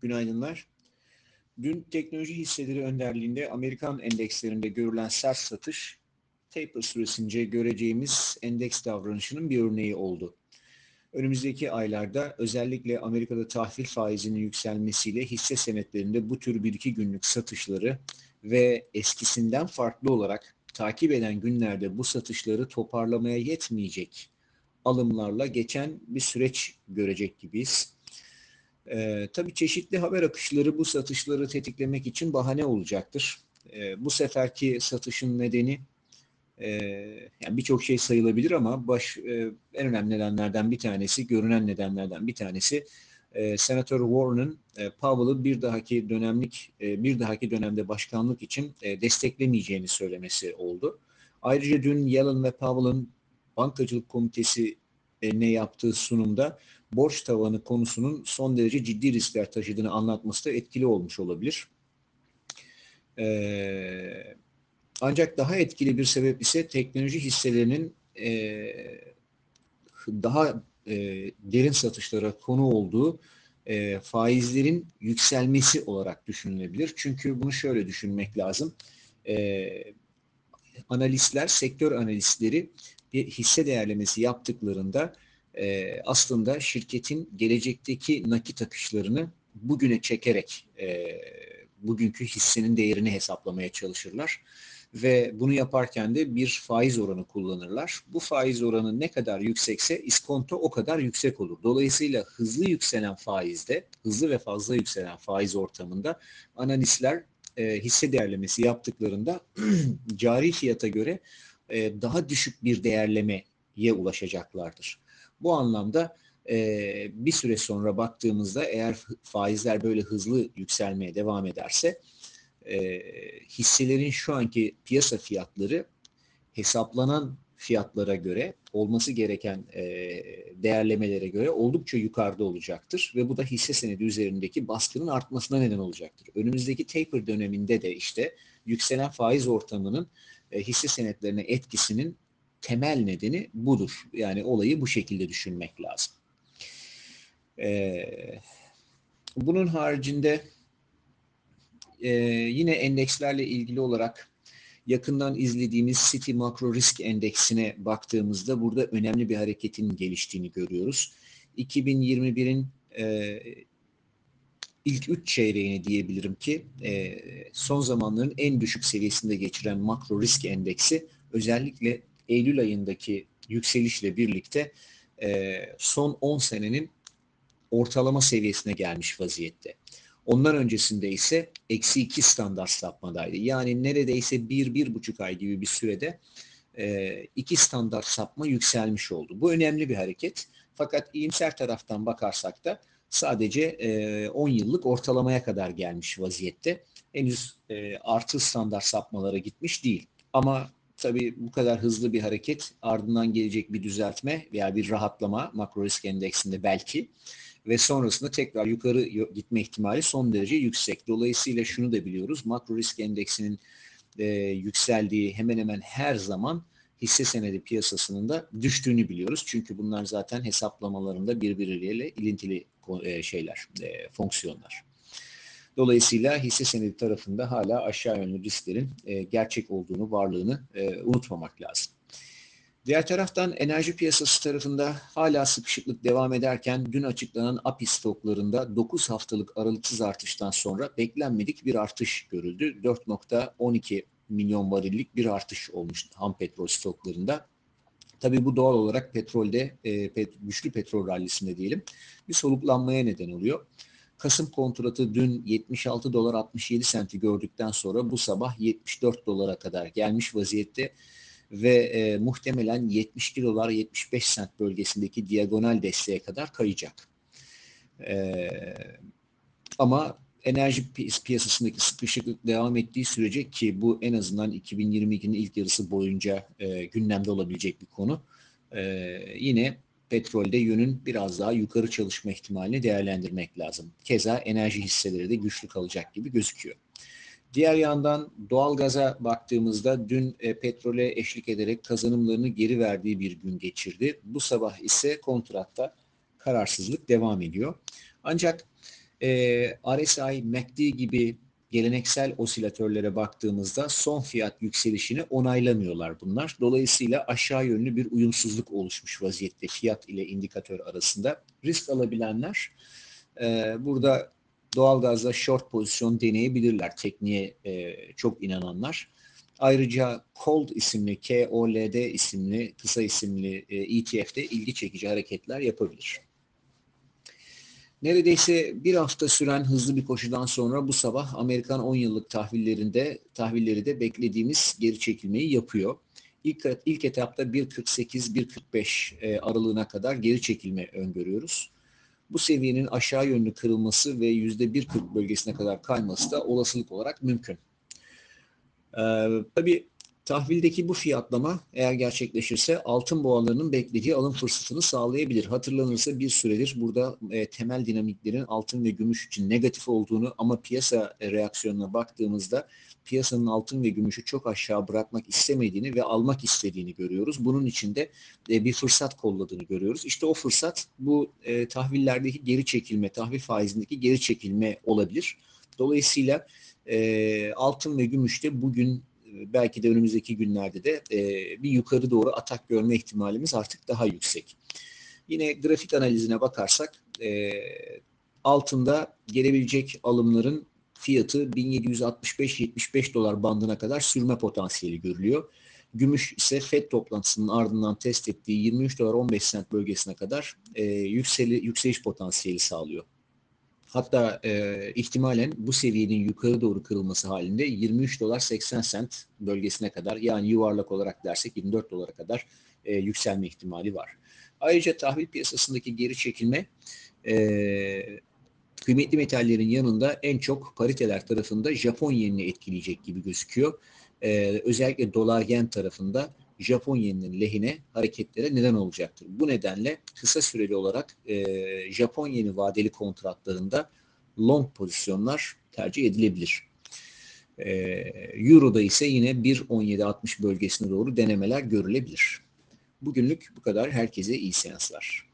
Günaydınlar. Dün teknoloji hisseleri önderliğinde Amerikan endekslerinde görülen sert satış, taper süresince göreceğimiz endeks davranışının bir örneği oldu. Önümüzdeki aylarda özellikle Amerika'da tahvil faizinin yükselmesiyle hisse senetlerinde bu tür bir iki günlük satışları ve eskisinden farklı olarak takip eden günlerde bu satışları toparlamaya yetmeyecek alımlarla geçen bir süreç görecek gibiyiz. Ee, tabii çeşitli haber akışları bu satışları tetiklemek için bahane olacaktır. Ee, bu seferki satışın nedeni e, yani birçok şey sayılabilir ama baş e, en önemli nedenlerden bir tanesi, görünen nedenlerden bir tanesi e, Senatör Warren'ın e, Powell'ı bir dahaki dönemlik e, bir dahaki dönemde başkanlık için e, desteklemeyeceğini söylemesi oldu. Ayrıca dün Yellen ve Powell'ın bankacılık komitesi ne yaptığı sunumda borç tavanı konusunun son derece ciddi riskler taşıdığını anlatması da etkili olmuş olabilir. Ee, ancak daha etkili bir sebep ise teknoloji hisselerinin e, daha e, derin satışlara konu olduğu e, faizlerin yükselmesi olarak düşünülebilir. Çünkü bunu şöyle düşünmek lazım. E, analistler, sektör analistleri bir hisse değerlemesi yaptıklarında e, aslında şirketin gelecekteki nakit akışlarını bugüne çekerek e, bugünkü hissenin değerini hesaplamaya çalışırlar. Ve bunu yaparken de bir faiz oranı kullanırlar. Bu faiz oranı ne kadar yüksekse iskonto o kadar yüksek olur. Dolayısıyla hızlı yükselen faizde, hızlı ve fazla yükselen faiz ortamında analistler e, hisse değerlemesi yaptıklarında cari fiyata göre e, daha düşük bir değerlemeye ulaşacaklardır. Bu anlamda e, bir süre sonra baktığımızda eğer faizler böyle hızlı yükselmeye devam ederse e, hisselerin şu anki piyasa fiyatları hesaplanan fiyatlara göre olması gereken değerlemelere göre oldukça yukarıda olacaktır ve bu da hisse senedi üzerindeki baskının artmasına neden olacaktır. Önümüzdeki taper döneminde de işte yükselen faiz ortamının e, hisse senetlerine etkisinin temel nedeni budur. Yani olayı bu şekilde düşünmek lazım. Ee, bunun haricinde e, yine endekslerle ilgili olarak yakından izlediğimiz City Macro Risk Endeksine baktığımızda burada önemli bir hareketin geliştiğini görüyoruz. 2021'in e, ilk üç çeyreğini diyebilirim ki e, son zamanların en düşük seviyesinde geçiren makro risk endeksi özellikle Eylül ayındaki yükselişle birlikte e, son 10 senenin ortalama seviyesine gelmiş vaziyette. Ondan öncesinde ise eksi 2 standart sapmadaydı. Yani neredeyse bir, bir buçuk ay gibi bir sürede e, iki standart sapma yükselmiş oldu. Bu önemli bir hareket. Fakat iyimser taraftan bakarsak da sadece e, 10 yıllık ortalamaya kadar gelmiş vaziyette. Henüz artı standart sapmalara gitmiş değil. Ama tabii bu kadar hızlı bir hareket ardından gelecek bir düzeltme veya bir rahatlama makro risk endeksinde belki ve sonrasında tekrar yukarı gitme ihtimali son derece yüksek. Dolayısıyla şunu da biliyoruz. Makro risk endeksinin e, yükseldiği hemen hemen her zaman hisse senedi piyasasının da düştüğünü biliyoruz. Çünkü bunlar zaten hesaplamalarında birbirleriyle ilintili e, şeyler, e, fonksiyonlar. Dolayısıyla hisse senedi tarafında hala aşağı yönlü risklerin e, gerçek olduğunu, varlığını unutmamak lazım. Diğer taraftan enerji piyasası tarafında hala sıkışıklık devam ederken dün açıklanan API stoklarında 9 haftalık aralıksız artıştan sonra beklenmedik bir artış görüldü. 4.12 milyon varillik bir artış olmuş ham petrol stoklarında. Tabii bu doğal olarak petrolde, e, pet, güçlü petrol rallisinde diyelim bir soluklanmaya neden oluyor. Kasım kontratı dün 76 dolar 67 senti gördükten sonra bu sabah 74 dolara kadar gelmiş vaziyette ve e, muhtemelen 72 dolar 75 sent bölgesindeki diagonal desteğe kadar kayacak. E, ama enerji piyasasındaki sıkışıklık devam ettiği sürece ki bu en azından 2022'nin ilk yarısı boyunca e, gündemde olabilecek bir konu. E, yine petrolde yönün biraz daha yukarı çalışma ihtimalini değerlendirmek lazım. Keza enerji hisseleri de güçlü kalacak gibi gözüküyor. Diğer yandan doğalgaza baktığımızda dün e, petrole eşlik ederek kazanımlarını geri verdiği bir gün geçirdi. Bu sabah ise kontratta kararsızlık devam ediyor. Ancak E, RSI, MACD gibi geleneksel osilatörlere baktığımızda son fiyat yükselişini onaylamıyorlar bunlar. Dolayısıyla aşağı yönlü bir uyumsuzluk oluşmuş vaziyette fiyat ile indikatör arasında. Risk alabilenler e, burada doğalgazda short pozisyon deneyebilirler tekniğe e, çok inananlar. Ayrıca Cold isimli, KOLD isimli, kısa isimli e, ETF'de ilgi çekici hareketler yapabilir. Neredeyse bir hafta süren hızlı bir koşudan sonra bu sabah Amerikan 10 yıllık tahvillerinde tahvilleri de beklediğimiz geri çekilmeyi yapıyor. İlk, ilk etapta 1.48-1.45 e, aralığına kadar geri çekilme öngörüyoruz. Bu seviyenin aşağı yönlü kırılması ve %1.40 bölgesine kadar kayması da olasılık olarak mümkün. Ee, tabii tahvildeki bu fiyatlama eğer gerçekleşirse altın boğalarının beklediği alım fırsatını sağlayabilir. Hatırlanırsa bir süredir burada e, temel dinamiklerin altın ve gümüş için negatif olduğunu ama piyasa reaksiyonuna baktığımızda piyasanın altın ve gümüşü çok aşağı bırakmak istemediğini ve almak istediğini görüyoruz. Bunun için de e, bir fırsat kolladığını görüyoruz. İşte o fırsat bu e, tahvillerdeki geri çekilme, tahvil faizindeki geri çekilme olabilir. Dolayısıyla e, altın ve gümüşte bugün belki de önümüzdeki günlerde de e, bir yukarı doğru atak görme ihtimalimiz artık daha yüksek. Yine grafik analizine bakarsak e, altında gelebilecek alımların fiyatı 1765-75 dolar bandına kadar sürme potansiyeli görülüyor. Gümüş ise FED toplantısının ardından test ettiği 23 dolar 15 sent bölgesine kadar e, yükseli, yükseliş potansiyeli sağlıyor. Hatta e, ihtimalen bu seviyenin yukarı doğru kırılması halinde 23 dolar 80 sent bölgesine kadar yani yuvarlak olarak dersek 24 dolara kadar e, yükselme ihtimali var. Ayrıca tahvil piyasasındaki geri çekilme e, kıymetli metallerin yanında en çok pariteler tarafında Japon yenini etkileyecek gibi gözüküyor. Ee, özellikle dolar yen tarafında Japon yeninin lehine hareketlere neden olacaktır. Bu nedenle kısa süreli olarak e, Japon yeni vadeli kontratlarında long pozisyonlar tercih edilebilir. E, Euro'da ise yine 1.17.60 bölgesine doğru denemeler görülebilir. Bugünlük bu kadar. Herkese iyi seanslar.